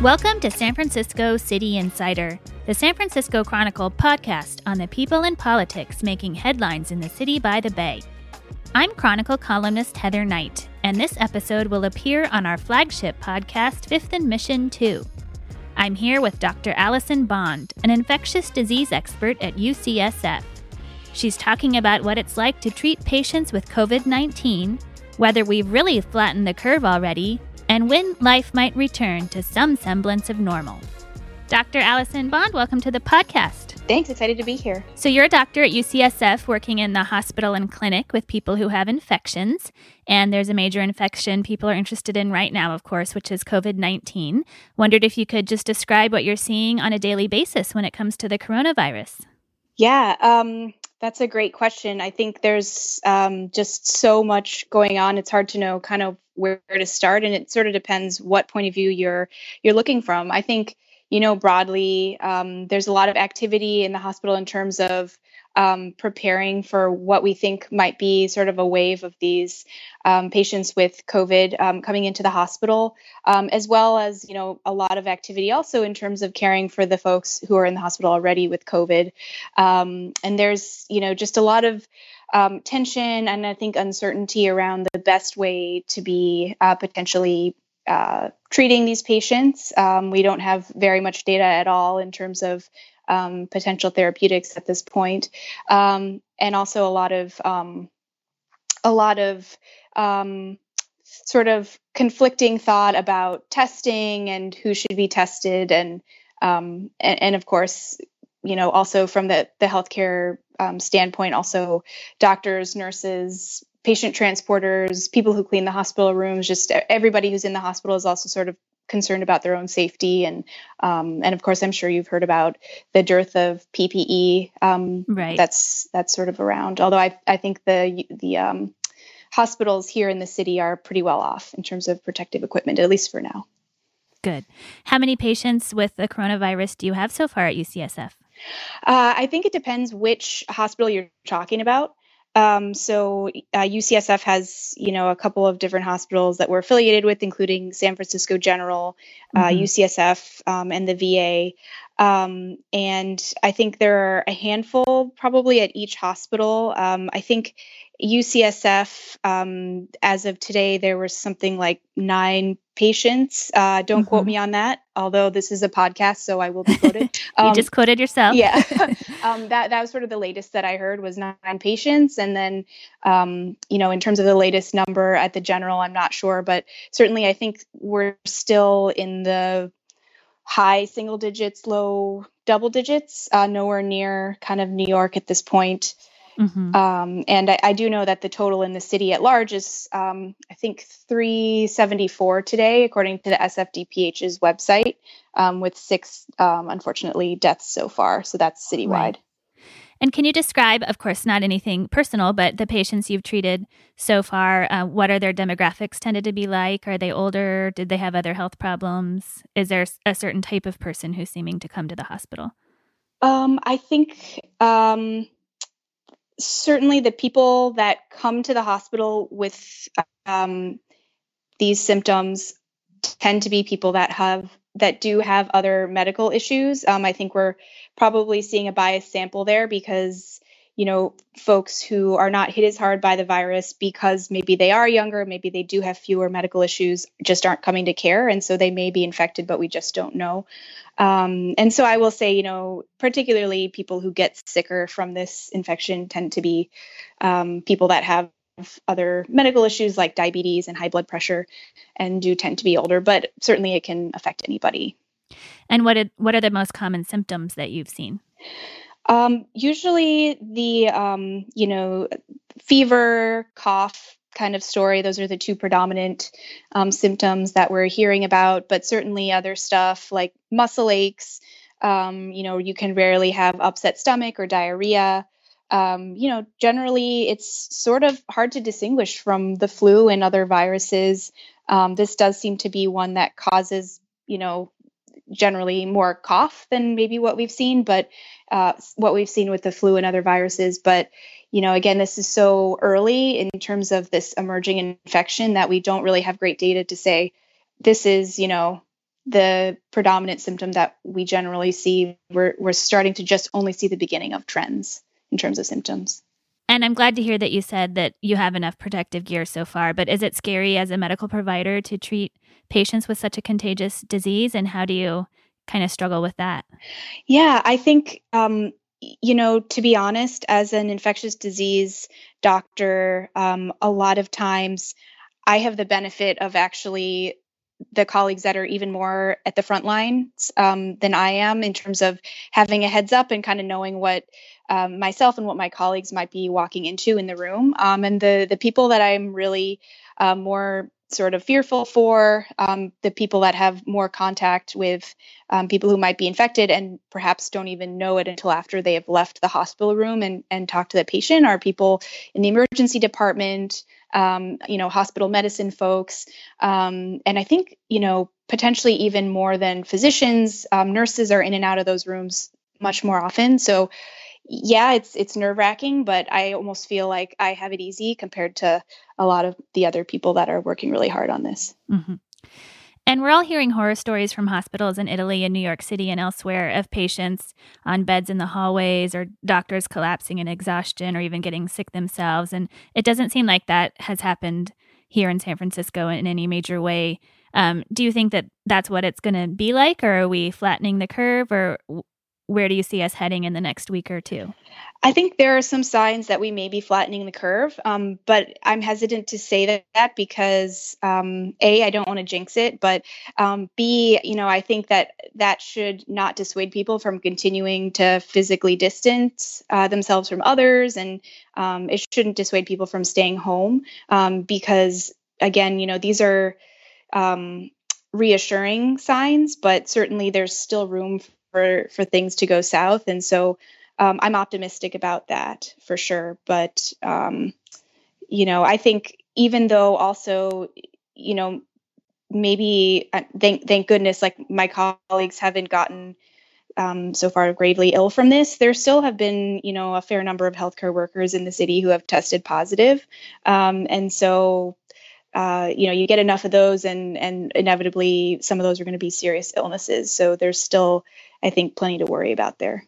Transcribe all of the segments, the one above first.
Welcome to San Francisco City Insider, the San Francisco Chronicle podcast on the people and politics making headlines in the city by the bay. I'm Chronicle columnist Heather Knight, and this episode will appear on our flagship podcast, Fifth and Mission 2. I'm here with Dr. Allison Bond, an infectious disease expert at UCSF. She's talking about what it's like to treat patients with COVID 19, whether we've really flattened the curve already, and when life might return to some semblance of normal. Dr. Allison Bond, welcome to the podcast. Thanks, excited to be here. So, you're a doctor at UCSF working in the hospital and clinic with people who have infections. And there's a major infection people are interested in right now, of course, which is COVID 19. Wondered if you could just describe what you're seeing on a daily basis when it comes to the coronavirus. Yeah, um, that's a great question. I think there's um, just so much going on. It's hard to know kind of where to start, and it sort of depends what point of view you're you're looking from. I think you know broadly, um, there's a lot of activity in the hospital in terms of um, preparing for what we think might be sort of a wave of these um, patients with COVID um, coming into the hospital, um, as well as you know a lot of activity also in terms of caring for the folks who are in the hospital already with COVID. Um, and there's you know just a lot of um, tension and I think uncertainty around the best way to be uh, potentially uh, treating these patients. Um, we don't have very much data at all in terms of um, potential therapeutics at this point, um, and also a lot of um, a lot of um, sort of conflicting thought about testing and who should be tested, and um, and, and, of course, you know, also from the the healthcare um, standpoint, also doctors, nurses, patient transporters, people who clean the hospital rooms, just everybody who's in the hospital is also sort of concerned about their own safety. And um, and of course I'm sure you've heard about the dearth of PPE um, right. that's that's sort of around. Although I I think the the um, hospitals here in the city are pretty well off in terms of protective equipment at least for now. Good. How many patients with the coronavirus do you have so far at UCSF uh, I think it depends which hospital you're talking about. Um, so uh, UCSF has, you know, a couple of different hospitals that we're affiliated with, including San Francisco General, uh, mm-hmm. UCSF, um, and the VA. Um, and I think there are a handful, probably at each hospital. Um, I think UCSF, um, as of today, there was something like nine patients. Uh, don't mm-hmm. quote me on that, although this is a podcast, so I will be quoted. Um, you just quoted yourself. yeah, um, that that was sort of the latest that I heard was nine patients, and then um, you know, in terms of the latest number at the general, I'm not sure, but certainly I think we're still in the high single digits, low double digits, uh, nowhere near kind of New York at this point. Mm-hmm. Um, and I, I, do know that the total in the city at large is, um, I think, 374 today, according to the SFDPH's website, um, with six, um, unfortunately, deaths so far. So that's citywide. Right. And can you describe, of course, not anything personal, but the patients you've treated so far? Uh, what are their demographics tended to be like? Are they older? Did they have other health problems? Is there a certain type of person who's seeming to come to the hospital? Um, I think um, certainly the people that come to the hospital with um, these symptoms tend to be people that have that do have other medical issues. Um, I think we're probably seeing a biased sample there because you know folks who are not hit as hard by the virus because maybe they are younger, maybe they do have fewer medical issues, just aren't coming to care, and so they may be infected, but we just don't know. Um, and so I will say, you know, particularly people who get sicker from this infection tend to be um, people that have other medical issues like diabetes and high blood pressure and do tend to be older, but certainly it can affect anybody. And what, what are the most common symptoms that you've seen? Um, usually the, um, you know, fever, cough, kind of story. Those are the two predominant um, symptoms that we're hearing about, but certainly other stuff like muscle aches. Um, you know, you can rarely have upset stomach or diarrhea. Um, you know, generally it's sort of hard to distinguish from the flu and other viruses. Um, this does seem to be one that causes, you know, generally more cough than maybe what we've seen, but uh, what we've seen with the flu and other viruses. But you know, again, this is so early in terms of this emerging infection that we don't really have great data to say this is, you know, the predominant symptom that we generally see. We're we're starting to just only see the beginning of trends in terms of symptoms. And I'm glad to hear that you said that you have enough protective gear so far. But is it scary as a medical provider to treat patients with such a contagious disease? And how do you kind of struggle with that? Yeah, I think, um, you know, to be honest, as an infectious disease doctor, um, a lot of times I have the benefit of actually the colleagues that are even more at the front lines um, than I am in terms of having a heads up and kind of knowing what um, myself and what my colleagues might be walking into in the room. Um, and the the people that I'm really uh, more sort of fearful for, um, the people that have more contact with um, people who might be infected and perhaps don't even know it until after they have left the hospital room and, and talk to the patient, are people in the emergency department, um, you know, hospital medicine folks. Um, and I think, you know, potentially even more than physicians, nurses are in and out of those rooms much more often. So yeah, it's it's nerve wracking, but I almost feel like I have it easy compared to a lot of the other people that are working really hard on this. Mm-hmm. And we're all hearing horror stories from hospitals in Italy and New York City and elsewhere of patients on beds in the hallways or doctors collapsing in exhaustion or even getting sick themselves. And it doesn't seem like that has happened here in San Francisco in any major way. Um, do you think that that's what it's going to be like, or are we flattening the curve, or where do you see us heading in the next week or two? I think there are some signs that we may be flattening the curve, um, but I'm hesitant to say that, that because um, a I don't want to jinx it, but um, b you know I think that that should not dissuade people from continuing to physically distance uh, themselves from others, and um, it shouldn't dissuade people from staying home um, because again you know these are um, reassuring signs, but certainly there's still room for for things to go south, and so um, I'm optimistic about that for sure. But um, you know, I think even though also, you know, maybe uh, thank thank goodness, like my colleagues haven't gotten um, so far gravely ill from this. There still have been, you know, a fair number of healthcare workers in the city who have tested positive, um, and so uh, you know, you get enough of those, and and inevitably some of those are going to be serious illnesses. So there's still, I think, plenty to worry about there.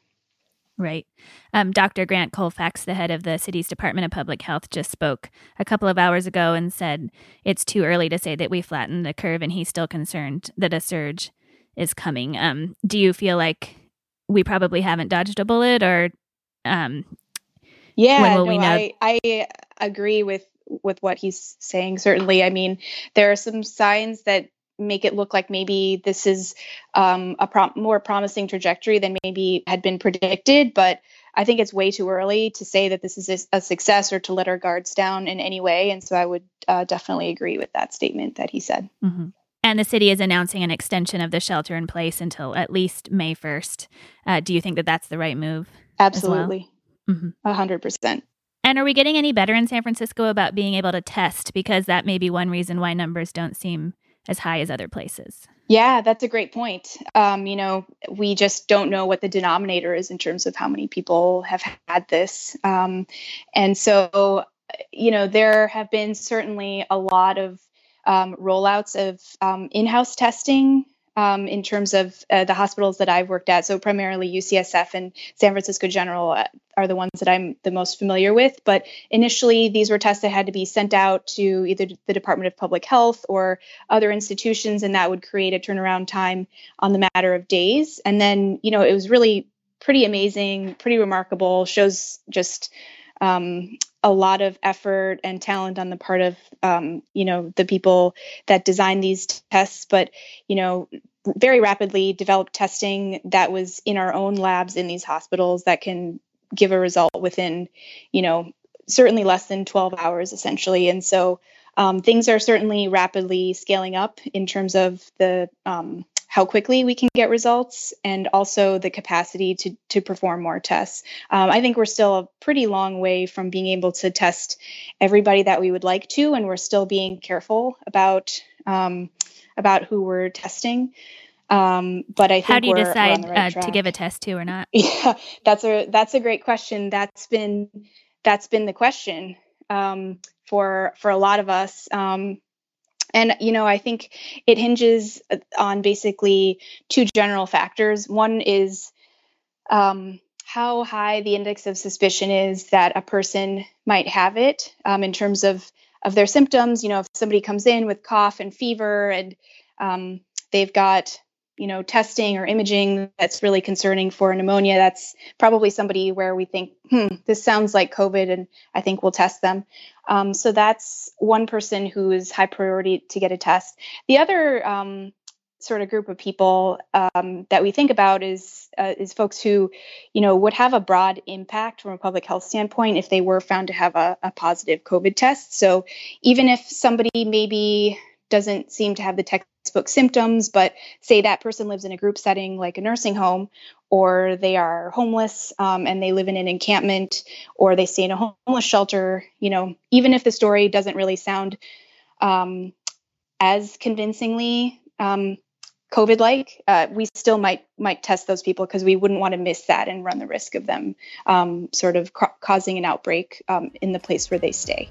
Right. Um, Dr. Grant Colfax, the head of the city's Department of Public Health, just spoke a couple of hours ago and said it's too early to say that we flattened the curve, and he's still concerned that a surge is coming. Um, do you feel like we probably haven't dodged a bullet, or um, yeah, no, I, I agree with with what he's saying. Certainly, I mean, there are some signs that make it look like maybe this is um, a prom- more promising trajectory than maybe had been predicted. But I think it's way too early to say that this is a, success or to let our guards down in any way. And so I would uh, definitely agree with that statement that he said. Mm-hmm. And the city is announcing an extension of the shelter in place until at least May 1st. Uh, do you think that that's the right move? Absolutely. Mm-hmm. 100%. And are we getting any better in San Francisco about being able to test? Because that may be one reason why numbers don't seem as high as other places. Yeah, that's a great point. Um, you know, we just don't know what the denominator is in terms of how many people have had this. Um, and so, you know, there have been certainly a lot of um, rollouts of um, in house testing um, in terms of uh, the hospitals that I've worked at. So primarily UCSF and San Francisco General uh, are the ones that I'm the most familiar with. But initially, these were tests that had to be sent out to either the Department of Public Health or other institutions, and that would create a turnaround time on the matter of days. And then, you know, it was really pretty amazing, pretty remarkable. Shows just um, a lot of effort and talent on the part of um, you know the people that design these tests but you know very rapidly developed testing that was in our own labs in these hospitals that can give a result within you know certainly less than 12 hours, essentially. And so um, things are certainly rapidly scaling up in terms of the um, how quickly we can get results and also the capacity to, to perform more tests. Um, I think we're still a pretty long way from being able to test everybody that we would like to, and we're still being careful about um, about who we're testing. Um, but I think how do you decide right uh, to give a test to or not? Yeah, that's a that's a great question. That's been that's been the question um, for for a lot of us. Um, and you know, I think it hinges on basically two general factors. One is um, how high the index of suspicion is that a person might have it um, in terms of of their symptoms. You know, if somebody comes in with cough and fever and um, they've got you know testing or imaging that's really concerning for pneumonia that's probably somebody where we think hmm this sounds like covid and i think we'll test them. Um, so that's one person who is high priority to get a test. The other um, sort of group of people um, that we think about is uh, is folks who you know would have a broad impact from a public health standpoint if they were found to have a, a positive covid test. So even if somebody maybe doesn't seem to have the textbook symptoms, but say that person lives in a group setting like a nursing home, or they are homeless um, and they live in an encampment, or they stay in a homeless shelter, you know, even if the story doesn't really sound um, as convincingly um, COVID like, uh, we still might might test those people because we wouldn't want to miss that and run the risk of them um, sort of ca- causing an outbreak um, in the place where they stay.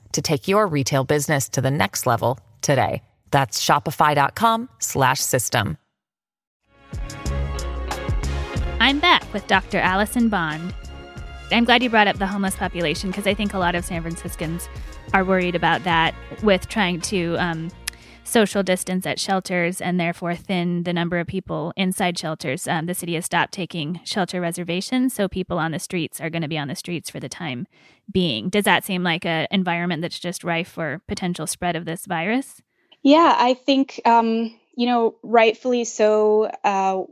to take your retail business to the next level today. That's shopify.com/system. I'm back with Dr. Allison Bond. I'm glad you brought up the homeless population because I think a lot of San Franciscans are worried about that with trying to um, social distance at shelters and therefore thin the number of people inside shelters. Um, the city has stopped taking shelter reservations, so people on the streets are going to be on the streets for the time being. Does that seem like an environment that's just rife for potential spread of this virus? Yeah, I think, um, you know, rightfully so. Uh,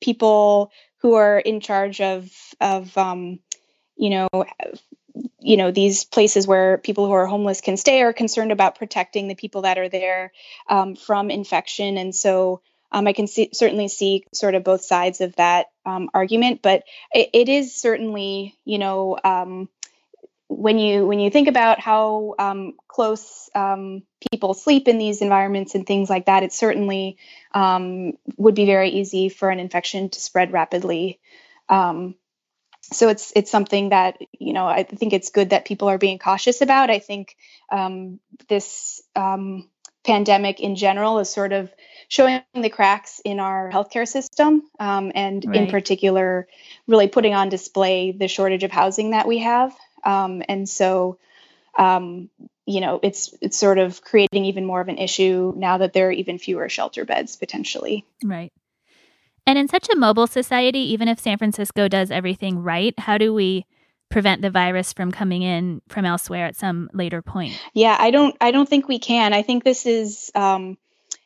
people who are in charge of, of um, you know, you know these places where people who are homeless can stay are concerned about protecting the people that are there um, from infection. And so um, i can see, certainly see sort of both sides of that um, argument. But it, it is certainly you know um, when you when you think about how um, close um, people sleep in these environments and things like that it certainly would be very easy for an infection to spread rapidly um, so it's it's something that you know I think it's good that people are being cautious about. I think um, this um, pandemic in general is sort of showing the cracks in our healthcare system, um, and right. in particular, really putting on display the shortage of housing that we have. Um, and so, um, you know, it's it's sort of creating even more of an issue now that there are even fewer shelter beds potentially. Right. And in such a mobile society, even if San Francisco does everything right, how do we prevent the virus from coming in from elsewhere at some later point? Yeah, I don't I don't think we can. I think this is um,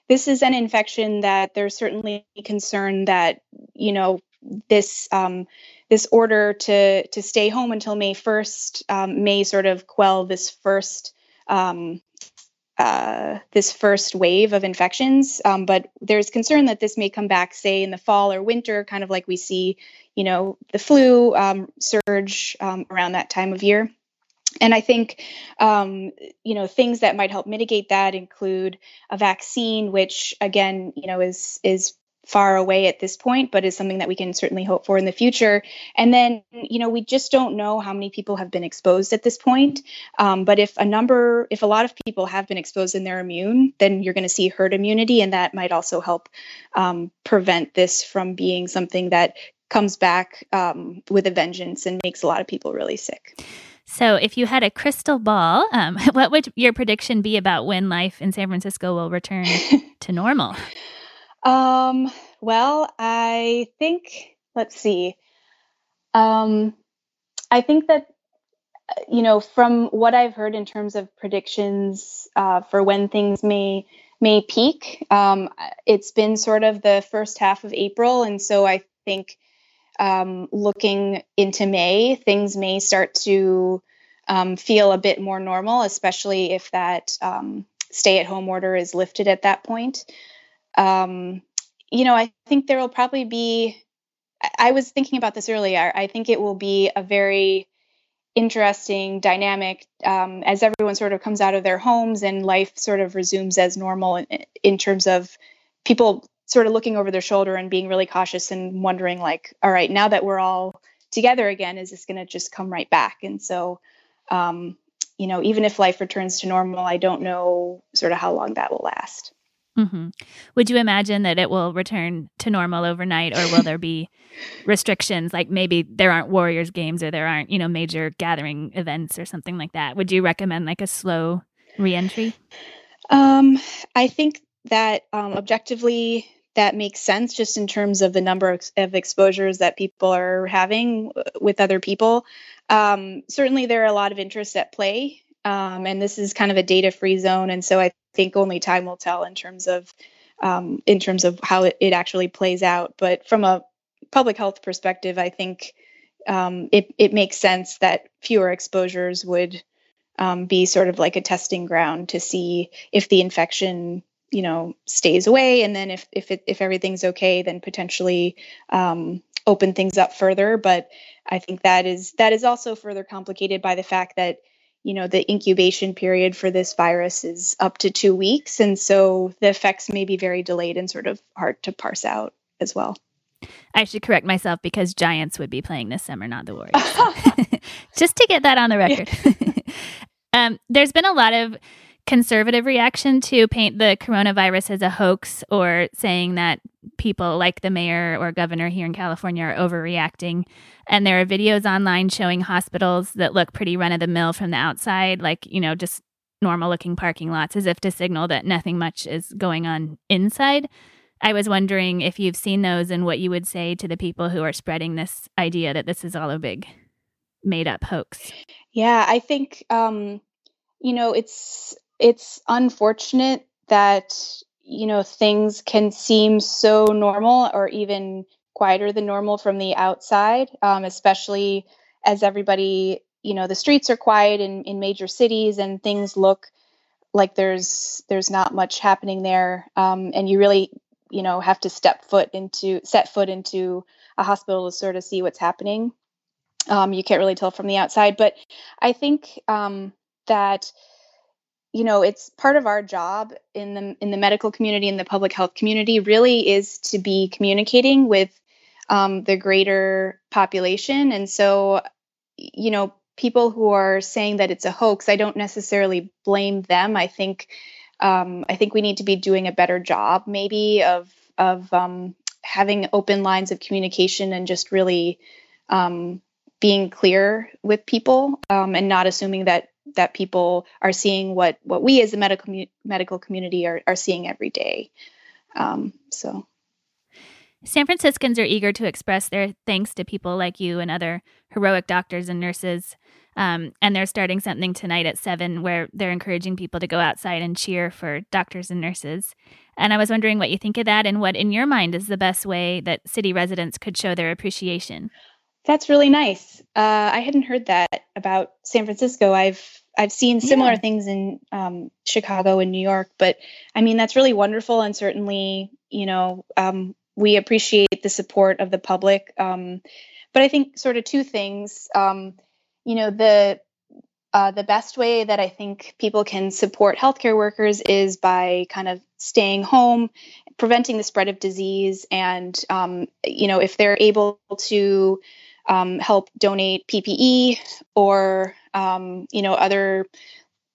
this is an infection that there's certainly concern that you know this um, this order to to stay home until May 1st um, may sort of quell this first um, uh, this first wave of infections. Um, but there's concern that this may come back, say, in the fall or winter, kind of like we see, you know, the flu um, surge um, around that time of year. And I think, um, you know, things that might help mitigate that include a vaccine, which again, you know, is is far away at this point, but is something that we can certainly hope for in the future. And then, you know, we just don't know how many people have been exposed at this point. Um, but if a number, if a lot of people have been exposed and they're immune, then you're going to see herd immunity, and that might also help um, prevent this from being something that comes back um, with a vengeance and makes a lot of people really sick. So, if you had a crystal ball, um, what would your prediction be about when life in San Francisco will return to normal? Um, well, I think, let's see. Um, I think that, uh, you know, from what I've heard in terms of predictions uh, for when things may may peak, um, it's been sort of the first half of April, and so I think um, looking into May, things may start to um, feel a bit more normal, especially if that um, stay at home order is lifted at that point. Um, you know, I think there will probably be, I was thinking about this earlier, I think it will be a very interesting dynamic um, as everyone sort of comes out of their homes and life sort of resumes as normal in, in terms of people sort of looking over their shoulder and being really cautious and wondering like all right now that we're all together again is this going to just come right back? And so um, you know even if life returns to normal i don't know sort of how long that will last mm-hmm. would you imagine that it will return to normal overnight or will there be restrictions like maybe there aren't warriors games or there aren't you know major gathering events or something like that would you recommend like a slow reentry um, i think that um, objectively that makes sense just in terms of the number of, exposures that people are having uh, with other people. Um, certainly, there are a lot of interests at play, um, and this is kind of a data-free zone, and so I think only time will tell in terms of um, in terms of how it, it, actually plays out. But from a public health perspective, I think um, it, it makes sense that fewer exposures would um, be sort of like a testing ground to see if the infection you know stays away and then if if it, if everything's okay then potentially um, open things up further but i think that is that is also further complicated by the fact that you know the incubation period for this virus is up to two weeks and so the effects may be very delayed and sort of hard to parse out as well I should correct myself because Giants would be playing this summer, not the Warriors. Just to get that on the record. um, there's been a lot of conservative reaction to paint the coronavirus as a hoax or saying that people like the mayor or governor here in California are overreacting. And there are videos online showing hospitals that look pretty run of the mill from the outside, like, you know, just normal looking parking lots, as if to signal that nothing much is going on inside. I was wondering if you've seen those and what you would say to the people who are spreading this idea that this is all a big made up hoax. Yeah, I think, um, you know, it's it's unfortunate that you know things can seem so normal or even quieter than normal from the outside um, especially as everybody you know the streets are quiet in, in major cities and things look like there's there's not much happening there um, and you really you know have to step foot into set foot into a hospital to sort of see what's happening. Um, you can't really tell from the outside but i think um, that you know it's part of our job in the in the medical community and the public health community really is to be communicating with um, the greater population. And so you know people who are saying that it's a hoax i don't necessarily blame them. I think um, i think we need to be doing a better job maybe of of um, having open lines of communication and just really um, being clear with people um, and not assuming that that people are seeing what what we as the medical medical community are, are seeing every day. Um, so. San Franciscans are eager to express their thanks to people like you and other heroic doctors and nurses. Um, and they're starting something tonight at seven where they're encouraging people to go outside and cheer for doctors and nurses. And I was wondering what you think of that and what, in your mind, is the best way that city residents could show their appreciation. That's really nice. Uh, I hadn't heard that about San Francisco. I've I've seen similar yeah. things in um, Chicago and New York, but I mean that's really wonderful, and certainly you know um, we appreciate the support of the public. Um, but I think sort of two things. Um, you know the uh, the best way that I think people can support healthcare workers is by kind of staying home, preventing the spread of disease, and um, you know if they're able to um, help donate PPE or um, you know other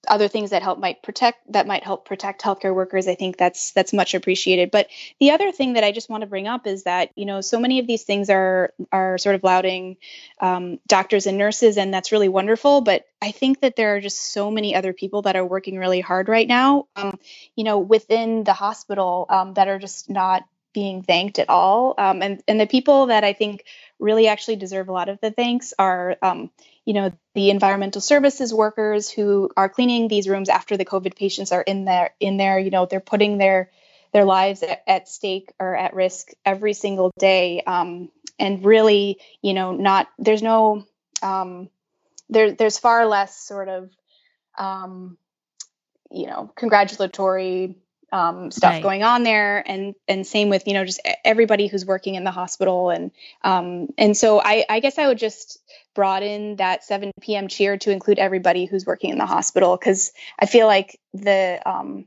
other things that help might protect that might help protect healthcare workers. I think that's that's much appreciated. But the other thing that i just want to bring up is that you know so many of these things are are sort of lauding um, doctors and nurses and that's really wonderful. But i think that there are just so many other people that are working really hard right now um, you know within the hospital um, that are just not being thanked at all. Um, and and the people that i think really actually deserve a lot of the thanks are um, you know the environmental services workers who are cleaning these rooms after the covid patients are in there in there. You know they're putting their their lives at, at stake or at risk every single day. Um, and really you know not there's no um, there there's far less sort of um, you know congratulatory um, stuff right. going on there and and same with you know just everybody who's working in the hospital and um, and so I, I guess I would just broaden that 7 p.m. cheer to include everybody who's working in the hospital because I feel like the um,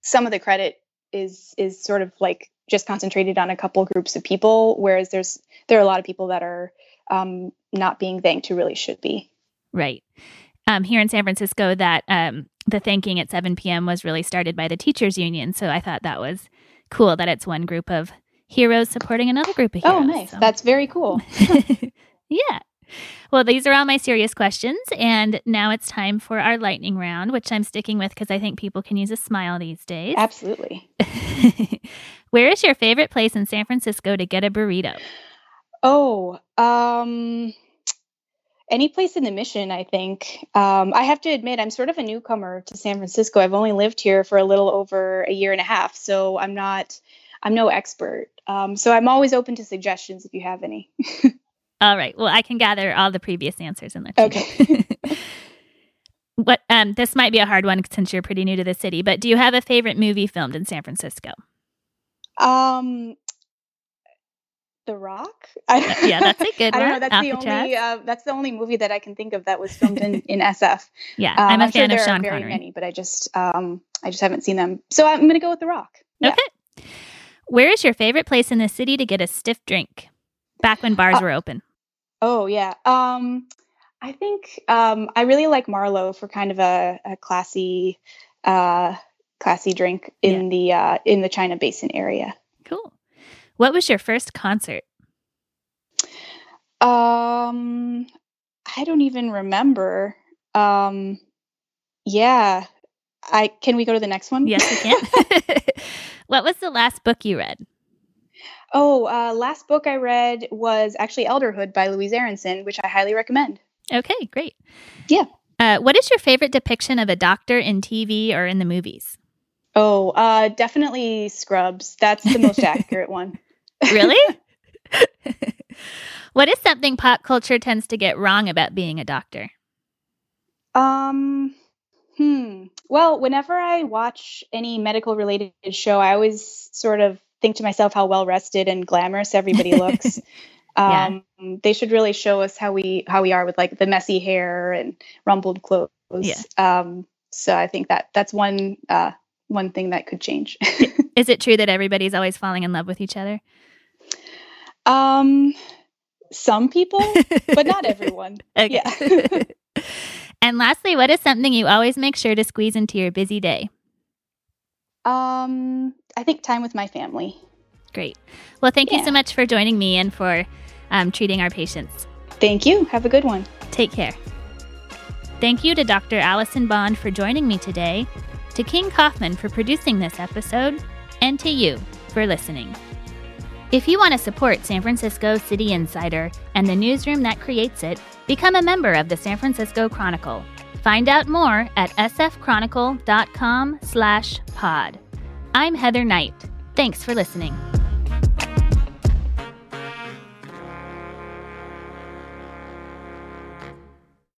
some of the credit is is sort of like just concentrated on a couple groups of people whereas there's there are a lot of people that are um, not being thanked who really should be right um, here in San Francisco that um, the thanking at 7 p.m. was really started by the teachers union. So I thought that was cool that it's one group of heroes supporting another group of oh, heroes. Oh, nice. So. That's very cool. yeah. Well, these are all my serious questions. And now it's time for our lightning round, which I'm sticking with because I think people can use a smile these days. Absolutely. Where is your favorite place in San Francisco to get a burrito? Oh, um, any place in the mission, I think. Um, I have to admit, I'm sort of a newcomer to San Francisco. I've only lived here for a little over a year and a half, so I'm not, I'm no expert. Um, so I'm always open to suggestions if you have any. all right. Well, I can gather all the previous answers and let you okay. what? Um, this might be a hard one since you're pretty new to the city, but do you have a favorite movie filmed in San Francisco? Um, the Rock. I, yeah, that's a good I don't know. That's Alcatraz. the only. Uh, that's the only movie that I can think of that was filmed in, in SF. Yeah, um, I'm a I'm fan sure of Sean Connery. Many, but I just um I just haven't seen them. So I'm gonna go with The Rock. Yeah. Okay. Where is your favorite place in the city to get a stiff drink? Back when bars uh, were open. Oh yeah. Um, I think um I really like Marlowe for kind of a, a classy, uh, classy drink in yeah. the uh in the China Basin area. Cool. What was your first concert? Um, I don't even remember. Um, yeah. I can we go to the next one? Yes, we can. what was the last book you read? Oh, uh, last book I read was actually Elderhood by Louise Aronson, which I highly recommend. Okay, great. Yeah. Uh, what is your favorite depiction of a doctor in TV or in the movies? Oh, uh, definitely Scrubs. That's the most accurate one. Really? what is something pop culture tends to get wrong about being a doctor? Um, hmm. Well, whenever I watch any medical related show, I always sort of think to myself how well rested and glamorous everybody looks. um, yeah. they should really show us how we how we are with like the messy hair and rumpled clothes. Yeah. Um, so I think that that's one uh, one thing that could change. Is it true that everybody's always falling in love with each other? Um, some people, but not everyone. Yeah. and lastly, what is something you always make sure to squeeze into your busy day? Um, I think time with my family. Great. Well, thank yeah. you so much for joining me and for um, treating our patients. Thank you. Have a good one. Take care. Thank you to Dr. Allison Bond for joining me today, to King Kaufman for producing this episode, and to you for listening. If you want to support San Francisco City Insider and the newsroom that creates it, become a member of the San Francisco Chronicle. Find out more at sfchronicle.com/pod. I'm Heather Knight. Thanks for listening.